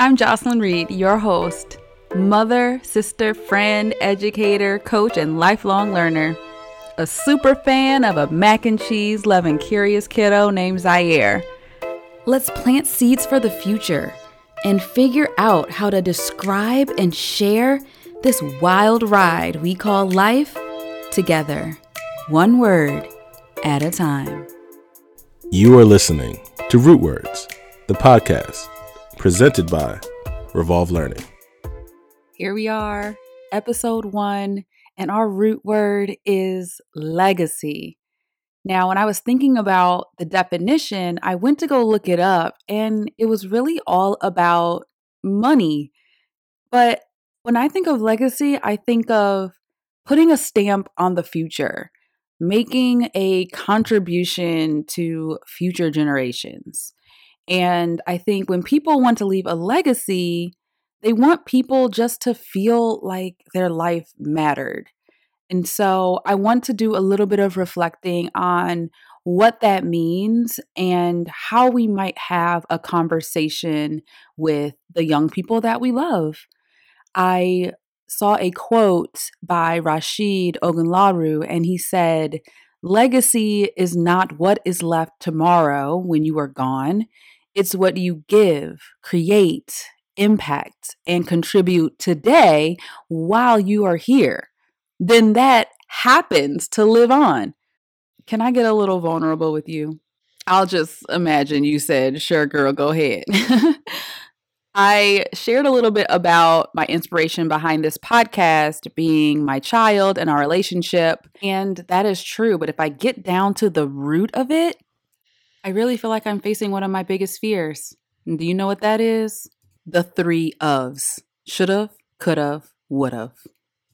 I'm Jocelyn Reed, your host, mother, sister, friend, educator, coach, and lifelong learner. A super fan of a mac and cheese loving curious kiddo named Zaire. Let's plant seeds for the future and figure out how to describe and share this wild ride we call life together, one word at a time. You are listening to Root Words, the podcast presented by Revolve Learning. Here we are, episode one, and our root word is legacy. Now, when I was thinking about the definition, I went to go look it up, and it was really all about money. But when I think of legacy, I think of putting a stamp on the future, making a contribution to future generations. And I think when people want to leave a legacy, they want people just to feel like their life mattered. And so I want to do a little bit of reflecting on what that means and how we might have a conversation with the young people that we love. I saw a quote by Rasheed Ogunlaru, and he said, Legacy is not what is left tomorrow when you are gone. It's what you give, create, impact, and contribute today while you are here. Then that happens to live on. Can I get a little vulnerable with you? I'll just imagine you said, Sure, girl, go ahead. I shared a little bit about my inspiration behind this podcast being my child and our relationship. And that is true. But if I get down to the root of it, I really feel like I'm facing one of my biggest fears. Do you know what that is? The three ofs should've, could've, would've.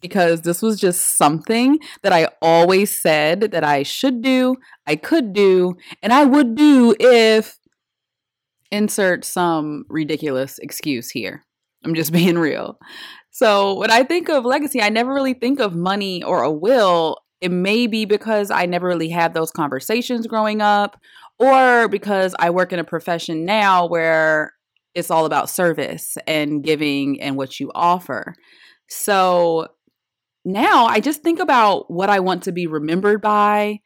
Because this was just something that I always said that I should do, I could do, and I would do if insert some ridiculous excuse here. I'm just being real. So, when I think of legacy, I never really think of money or a will. It may be because I never really had those conversations growing up, or because I work in a profession now where it's all about service and giving and what you offer. So now I just think about what I want to be remembered by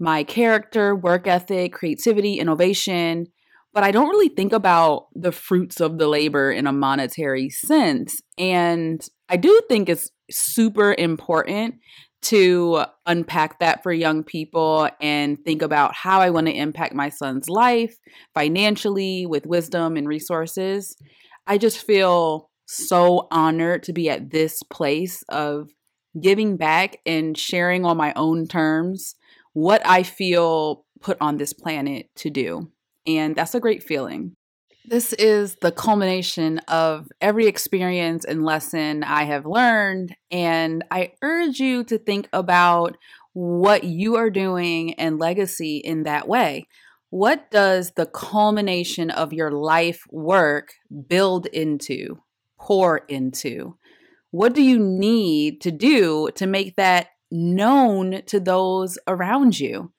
my character, work ethic, creativity, innovation. But I don't really think about the fruits of the labor in a monetary sense. And I do think it's super important to unpack that for young people and think about how I want to impact my son's life financially with wisdom and resources. I just feel so honored to be at this place of giving back and sharing on my own terms what I feel put on this planet to do. And that's a great feeling. This is the culmination of every experience and lesson I have learned. And I urge you to think about what you are doing and legacy in that way. What does the culmination of your life work build into, pour into? What do you need to do to make that known to those around you?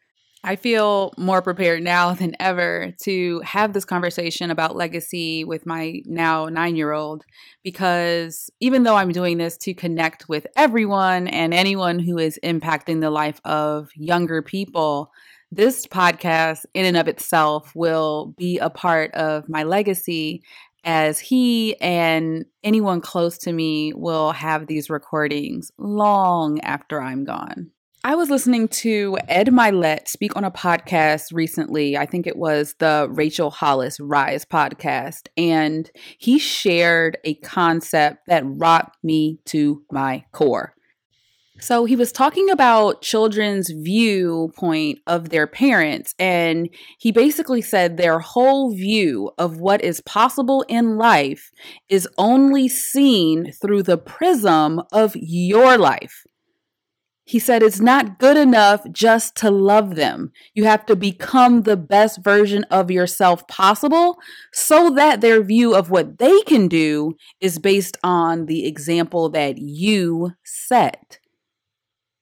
I feel more prepared now than ever to have this conversation about legacy with my now nine year old because even though I'm doing this to connect with everyone and anyone who is impacting the life of younger people, this podcast, in and of itself, will be a part of my legacy as he and anyone close to me will have these recordings long after I'm gone. I was listening to Ed Mylett speak on a podcast recently. I think it was the Rachel Hollis Rise podcast. And he shared a concept that rocked me to my core. So he was talking about children's viewpoint of their parents. And he basically said their whole view of what is possible in life is only seen through the prism of your life. He said it's not good enough just to love them. You have to become the best version of yourself possible so that their view of what they can do is based on the example that you set.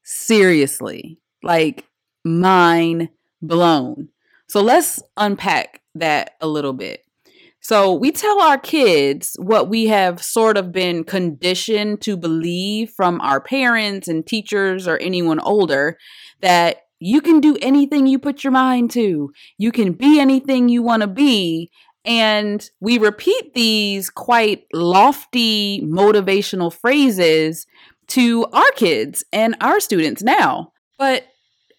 Seriously, like mind blown. So let's unpack that a little bit. So we tell our kids what we have sort of been conditioned to believe from our parents and teachers or anyone older that you can do anything you put your mind to. You can be anything you want to be. And we repeat these quite lofty motivational phrases to our kids and our students now. But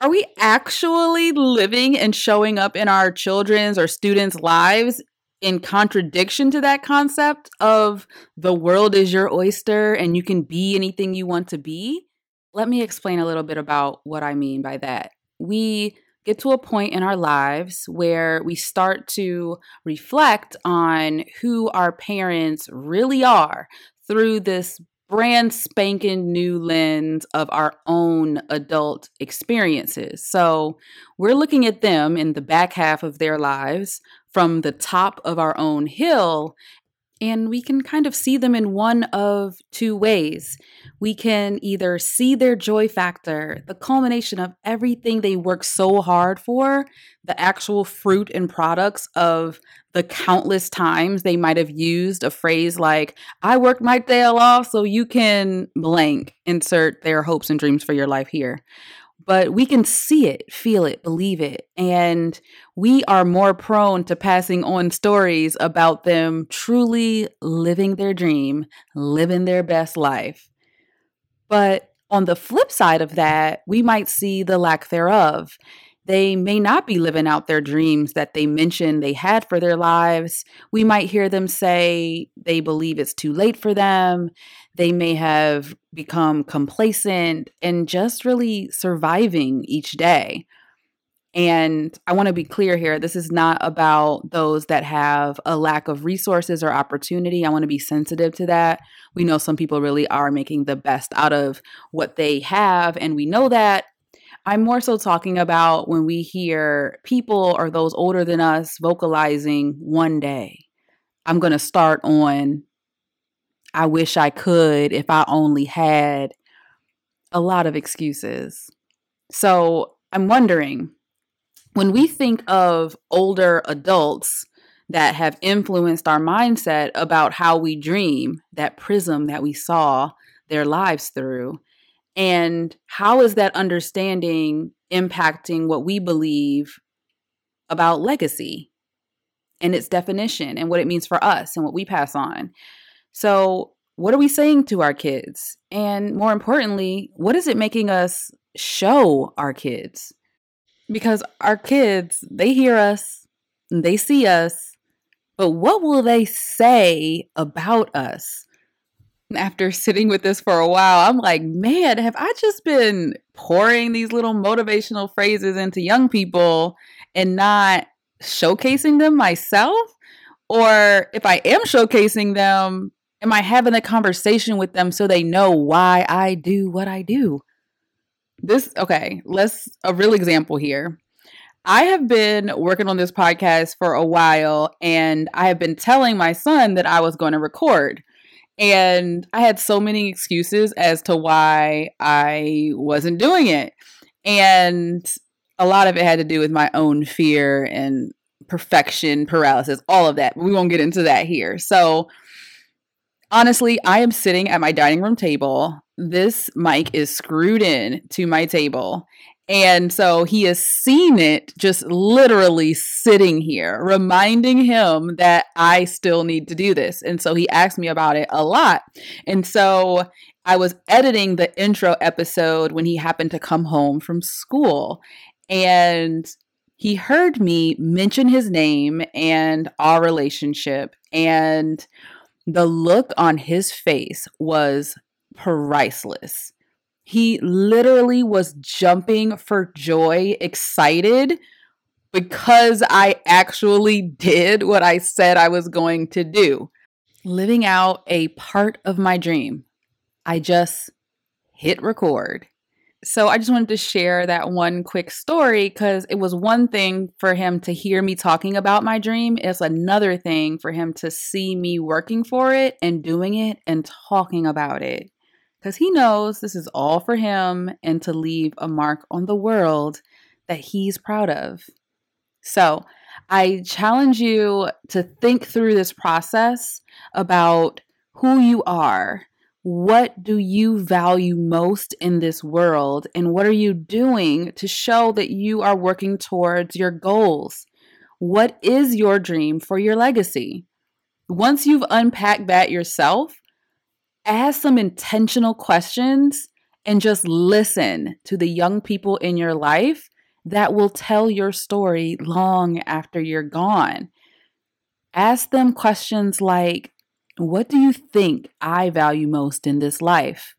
are we actually living and showing up in our children's or students' lives in contradiction to that concept of the world is your oyster and you can be anything you want to be, let me explain a little bit about what I mean by that. We get to a point in our lives where we start to reflect on who our parents really are through this brand spanking new lens of our own adult experiences. So we're looking at them in the back half of their lives from the top of our own hill. And we can kind of see them in one of two ways. We can either see their joy factor, the culmination of everything they work so hard for, the actual fruit and products of the countless times they might have used a phrase like, I worked my tail off so you can blank, insert their hopes and dreams for your life here but we can see it, feel it, believe it. And we are more prone to passing on stories about them truly living their dream, living their best life. But on the flip side of that, we might see the lack thereof they may not be living out their dreams that they mentioned they had for their lives. We might hear them say they believe it's too late for them. They may have become complacent and just really surviving each day. And I want to be clear here this is not about those that have a lack of resources or opportunity. I want to be sensitive to that. We know some people really are making the best out of what they have, and we know that. I'm more so talking about when we hear people or those older than us vocalizing one day, I'm going to start on, I wish I could if I only had a lot of excuses. So I'm wondering when we think of older adults that have influenced our mindset about how we dream, that prism that we saw their lives through, and how is that understanding impacting what we believe about legacy and its definition and what it means for us and what we pass on? So, what are we saying to our kids? And more importantly, what is it making us show our kids? Because our kids, they hear us, they see us, but what will they say about us? After sitting with this for a while, I'm like, man, have I just been pouring these little motivational phrases into young people and not showcasing them myself? Or if I am showcasing them, am I having a conversation with them so they know why I do what I do? This, okay, let's, a real example here. I have been working on this podcast for a while and I have been telling my son that I was going to record. And I had so many excuses as to why I wasn't doing it. And a lot of it had to do with my own fear and perfection paralysis, all of that. We won't get into that here. So, honestly, I am sitting at my dining room table. This mic is screwed in to my table, and so he has seen it just literally sitting here, reminding him that I still need to do this. And so he asked me about it a lot. And so I was editing the intro episode when he happened to come home from school. And he heard me mention his name and our relationship. And the look on his face was priceless he literally was jumping for joy, excited because I actually did what I said I was going to do, living out a part of my dream. I just hit record. So I just wanted to share that one quick story because it was one thing for him to hear me talking about my dream. It's another thing for him to see me working for it and doing it and talking about it because he knows this is all for him and to leave a mark on the world that he's proud of. So, I challenge you to think through this process about who you are. What do you value most in this world? And what are you doing to show that you are working towards your goals? What is your dream for your legacy? Once you've unpacked that yourself, ask some intentional questions and just listen to the young people in your life that will tell your story long after you're gone. Ask them questions like, What do you think I value most in this life?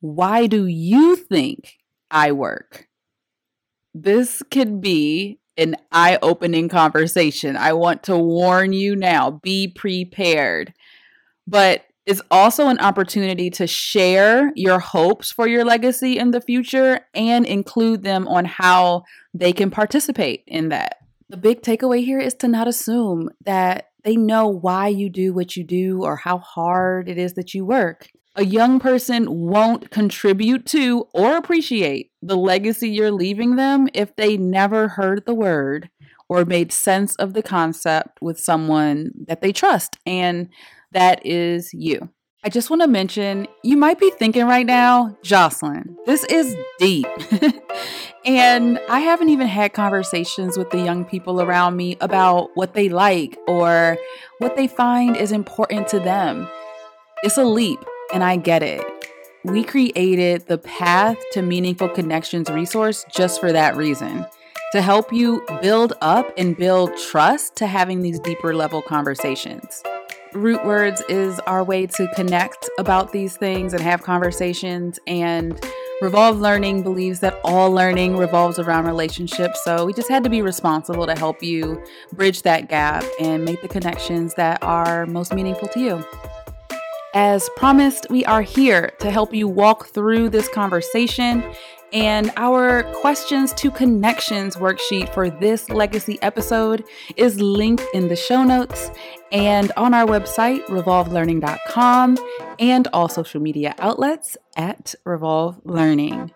Why do you think I work? This could be an eye opening conversation. I want to warn you now be prepared. But it's also an opportunity to share your hopes for your legacy in the future and include them on how they can participate in that. The big takeaway here is to not assume that they know why you do what you do or how hard it is that you work. A young person won't contribute to or appreciate the legacy you're leaving them if they never heard the word or made sense of the concept with someone that they trust. And that is you. I just want to mention you might be thinking right now, Jocelyn, this is deep. and I haven't even had conversations with the young people around me about what they like or what they find is important to them. It's a leap, and I get it. We created the Path to Meaningful Connections resource just for that reason to help you build up and build trust to having these deeper level conversations. Root Words is our way to connect about these things and have conversations. And Revolve Learning believes that all learning revolves around relationships. So we just had to be responsible to help you bridge that gap and make the connections that are most meaningful to you. As promised, we are here to help you walk through this conversation and our questions to connections worksheet for this legacy episode is linked in the show notes and on our website, revolvelearning.com, and all social media outlets at Revolve Learning.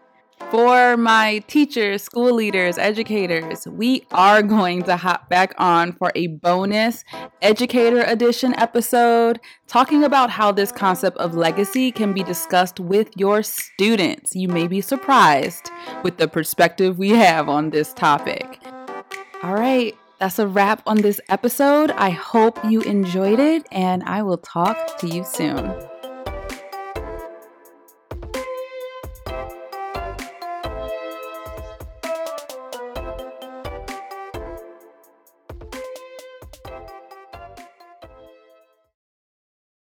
For my teachers, school leaders, educators, we are going to hop back on for a bonus educator edition episode talking about how this concept of legacy can be discussed with your students. You may be surprised with the perspective we have on this topic. All right, that's a wrap on this episode. I hope you enjoyed it, and I will talk to you soon.